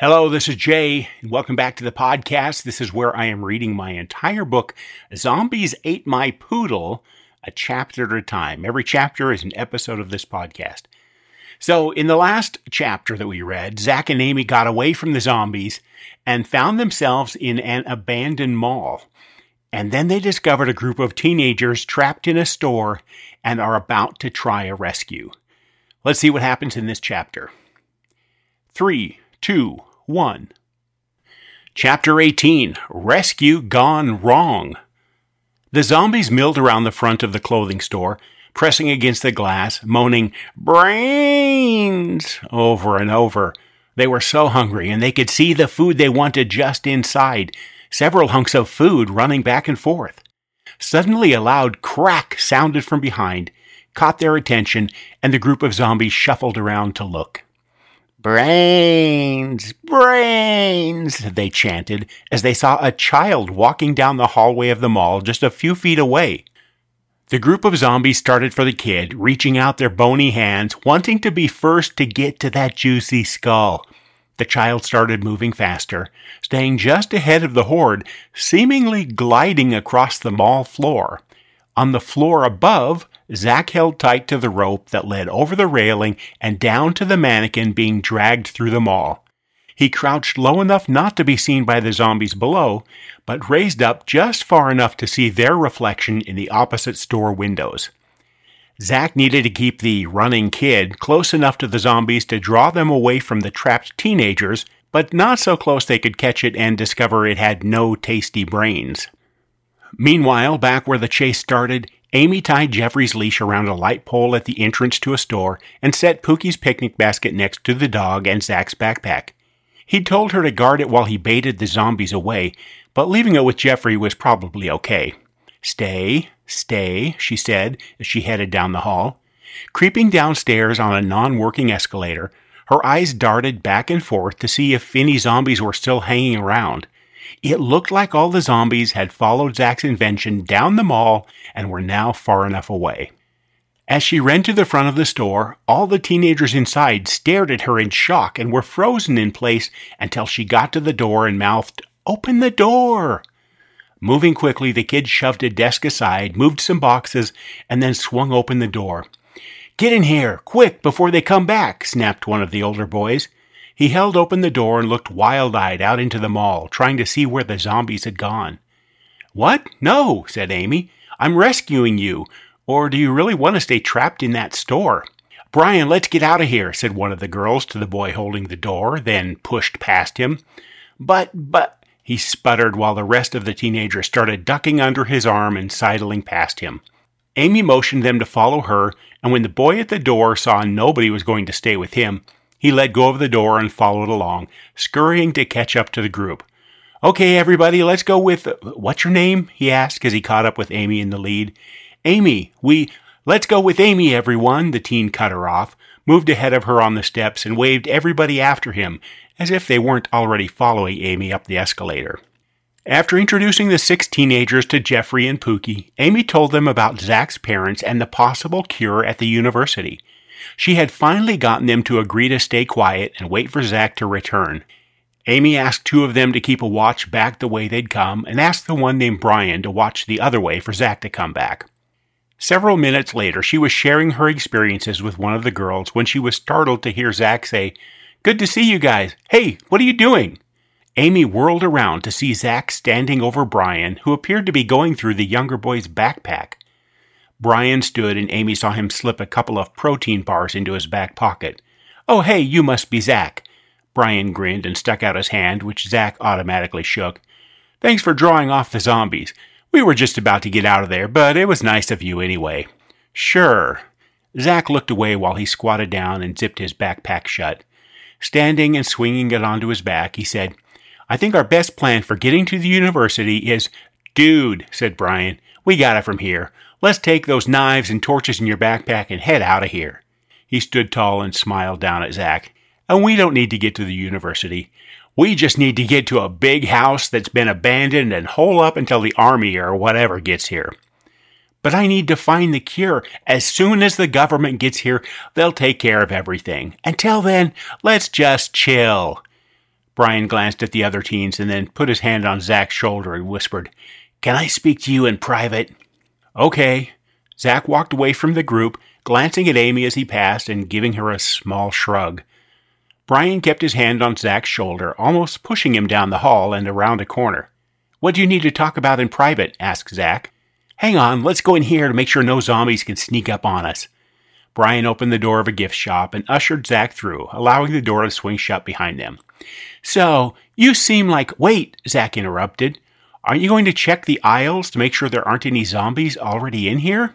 Hello, this is Jay, and welcome back to the podcast. This is where I am reading my entire book, Zombies Ate My Poodle, a chapter at a time. Every chapter is an episode of this podcast. So, in the last chapter that we read, Zach and Amy got away from the zombies and found themselves in an abandoned mall. And then they discovered a group of teenagers trapped in a store and are about to try a rescue. Let's see what happens in this chapter. 3, 2, 1. Chapter 18 Rescue Gone Wrong. The zombies milled around the front of the clothing store, pressing against the glass, moaning, Brains! over and over. They were so hungry, and they could see the food they wanted just inside, several hunks of food running back and forth. Suddenly, a loud crack sounded from behind, caught their attention, and the group of zombies shuffled around to look. Brains, brains, they chanted as they saw a child walking down the hallway of the mall just a few feet away. The group of zombies started for the kid, reaching out their bony hands, wanting to be first to get to that juicy skull. The child started moving faster, staying just ahead of the horde, seemingly gliding across the mall floor. On the floor above, Zach held tight to the rope that led over the railing and down to the mannequin being dragged through the mall. He crouched low enough not to be seen by the zombies below, but raised up just far enough to see their reflection in the opposite store windows. Zach needed to keep the running kid close enough to the zombies to draw them away from the trapped teenagers, but not so close they could catch it and discover it had no tasty brains. Meanwhile, back where the chase started, Amy tied Jeffrey's leash around a light pole at the entrance to a store and set Pookie's picnic basket next to the dog and Zach's backpack. He'd told her to guard it while he baited the zombies away, but leaving it with Jeffrey was probably okay. Stay, stay, she said as she headed down the hall. Creeping downstairs on a non working escalator, her eyes darted back and forth to see if any zombies were still hanging around. It looked like all the zombies had followed Zach's invention down the mall and were now far enough away. As she ran to the front of the store, all the teenagers inside stared at her in shock and were frozen in place until she got to the door and mouthed, Open the door! Moving quickly, the kid shoved a desk aside, moved some boxes, and then swung open the door. Get in here, quick, before they come back, snapped one of the older boys. He held open the door and looked wild eyed out into the mall, trying to see where the zombies had gone. What? No, said Amy. I'm rescuing you. Or do you really want to stay trapped in that store? Brian, let's get out of here, said one of the girls to the boy holding the door, then pushed past him. But, but, he sputtered while the rest of the teenagers started ducking under his arm and sidling past him. Amy motioned them to follow her, and when the boy at the door saw nobody was going to stay with him, he let go of the door and followed along, scurrying to catch up to the group. Okay, everybody, let's go with. What's your name? he asked as he caught up with Amy in the lead. Amy, we. Let's go with Amy, everyone, the teen cut her off, moved ahead of her on the steps, and waved everybody after him, as if they weren't already following Amy up the escalator. After introducing the six teenagers to Jeffrey and Pookie, Amy told them about Zach's parents and the possible cure at the university. She had finally gotten them to agree to stay quiet and wait for Zach to return. Amy asked two of them to keep a watch back the way they'd come, and asked the one named Brian to watch the other way for Zach to come back. Several minutes later, she was sharing her experiences with one of the girls when she was startled to hear Zach say, Good to see you guys. Hey, what are you doing? Amy whirled around to see Zach standing over Brian, who appeared to be going through the younger boy's backpack. Brian stood and Amy saw him slip a couple of protein bars into his back pocket. Oh, hey, you must be Zach. Brian grinned and stuck out his hand, which Zach automatically shook. Thanks for drawing off the zombies. We were just about to get out of there, but it was nice of you anyway. Sure. Zach looked away while he squatted down and zipped his backpack shut. Standing and swinging it onto his back, he said, I think our best plan for getting to the university is. Dude, said Brian, we got it from here. Let's take those knives and torches in your backpack and head out of here. He stood tall and smiled down at Zach. And we don't need to get to the university. We just need to get to a big house that's been abandoned and hole up until the army or whatever gets here. But I need to find the cure. As soon as the government gets here, they'll take care of everything. Until then, let's just chill. Brian glanced at the other teens and then put his hand on Zach's shoulder and whispered, Can I speak to you in private? Okay. Zach walked away from the group, glancing at Amy as he passed and giving her a small shrug. Brian kept his hand on Zach's shoulder, almost pushing him down the hall and around a corner. What do you need to talk about in private? asked Zach. Hang on, let's go in here to make sure no zombies can sneak up on us. Brian opened the door of a gift shop and ushered Zach through, allowing the door to swing shut behind them. So, you seem like. Wait, Zach interrupted. Aren't you going to check the aisles to make sure there aren't any zombies already in here?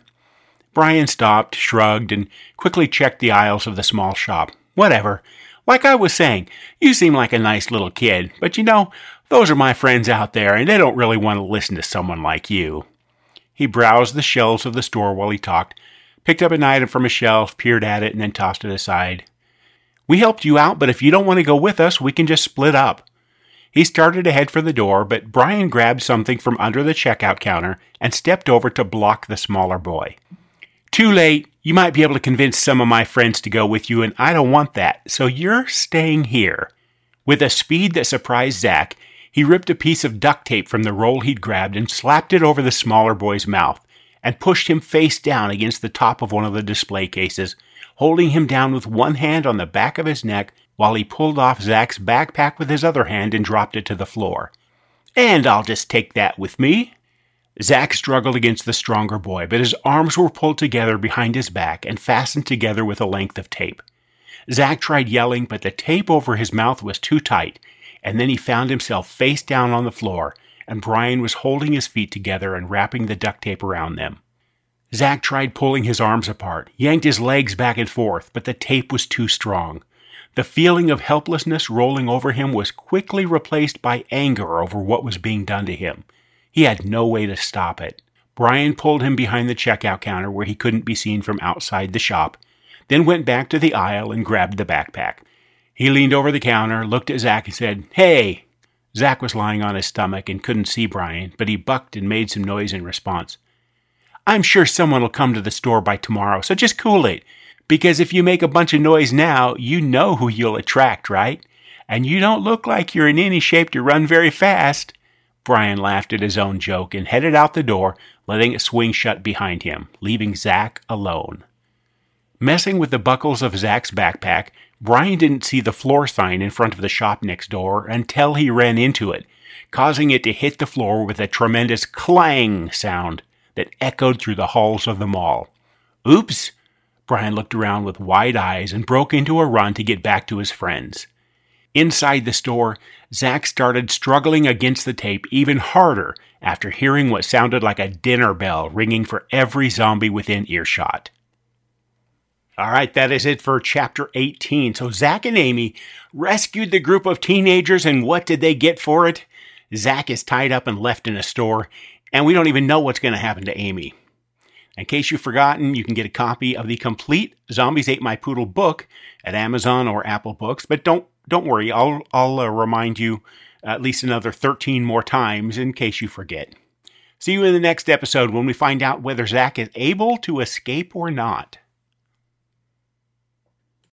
Brian stopped, shrugged, and quickly checked the aisles of the small shop. Whatever. Like I was saying, you seem like a nice little kid, but you know, those are my friends out there, and they don't really want to listen to someone like you. He browsed the shelves of the store while he talked, picked up an item from a shelf, peered at it, and then tossed it aside. We helped you out, but if you don't want to go with us, we can just split up. He started to head for the door, but Brian grabbed something from under the checkout counter and stepped over to block the smaller boy. Too late. You might be able to convince some of my friends to go with you, and I don't want that, so you're staying here. With a speed that surprised Zach, he ripped a piece of duct tape from the roll he'd grabbed and slapped it over the smaller boy's mouth, and pushed him face down against the top of one of the display cases, holding him down with one hand on the back of his neck while he pulled off Zach's backpack with his other hand and dropped it to the floor. And I'll just take that with me. Zach struggled against the stronger boy, but his arms were pulled together behind his back and fastened together with a length of tape. Zach tried yelling, but the tape over his mouth was too tight, and then he found himself face down on the floor, and Brian was holding his feet together and wrapping the duct tape around them. Zach tried pulling his arms apart, yanked his legs back and forth, but the tape was too strong. The feeling of helplessness rolling over him was quickly replaced by anger over what was being done to him. He had no way to stop it. Brian pulled him behind the checkout counter where he couldn't be seen from outside the shop, then went back to the aisle and grabbed the backpack. He leaned over the counter, looked at Zach, and said, Hey! Zach was lying on his stomach and couldn't see Brian, but he bucked and made some noise in response. I'm sure someone will come to the store by tomorrow, so just cool it. Because if you make a bunch of noise now, you know who you'll attract, right? And you don't look like you're in any shape to run very fast. Brian laughed at his own joke and headed out the door, letting it swing shut behind him, leaving Zach alone. Messing with the buckles of Zach's backpack, Brian didn't see the floor sign in front of the shop next door until he ran into it, causing it to hit the floor with a tremendous clang sound that echoed through the halls of the mall. Oops! Brian looked around with wide eyes and broke into a run to get back to his friends. Inside the store, Zach started struggling against the tape even harder after hearing what sounded like a dinner bell ringing for every zombie within earshot. All right, that is it for chapter 18. So Zach and Amy rescued the group of teenagers, and what did they get for it? Zach is tied up and left in a store, and we don't even know what's going to happen to Amy. In case you've forgotten, you can get a copy of the complete Zombies Ate My Poodle book at Amazon or Apple Books, but don't don't worry, I'll I'll uh, remind you at least another 13 more times in case you forget. See you in the next episode when we find out whether Zach is able to escape or not.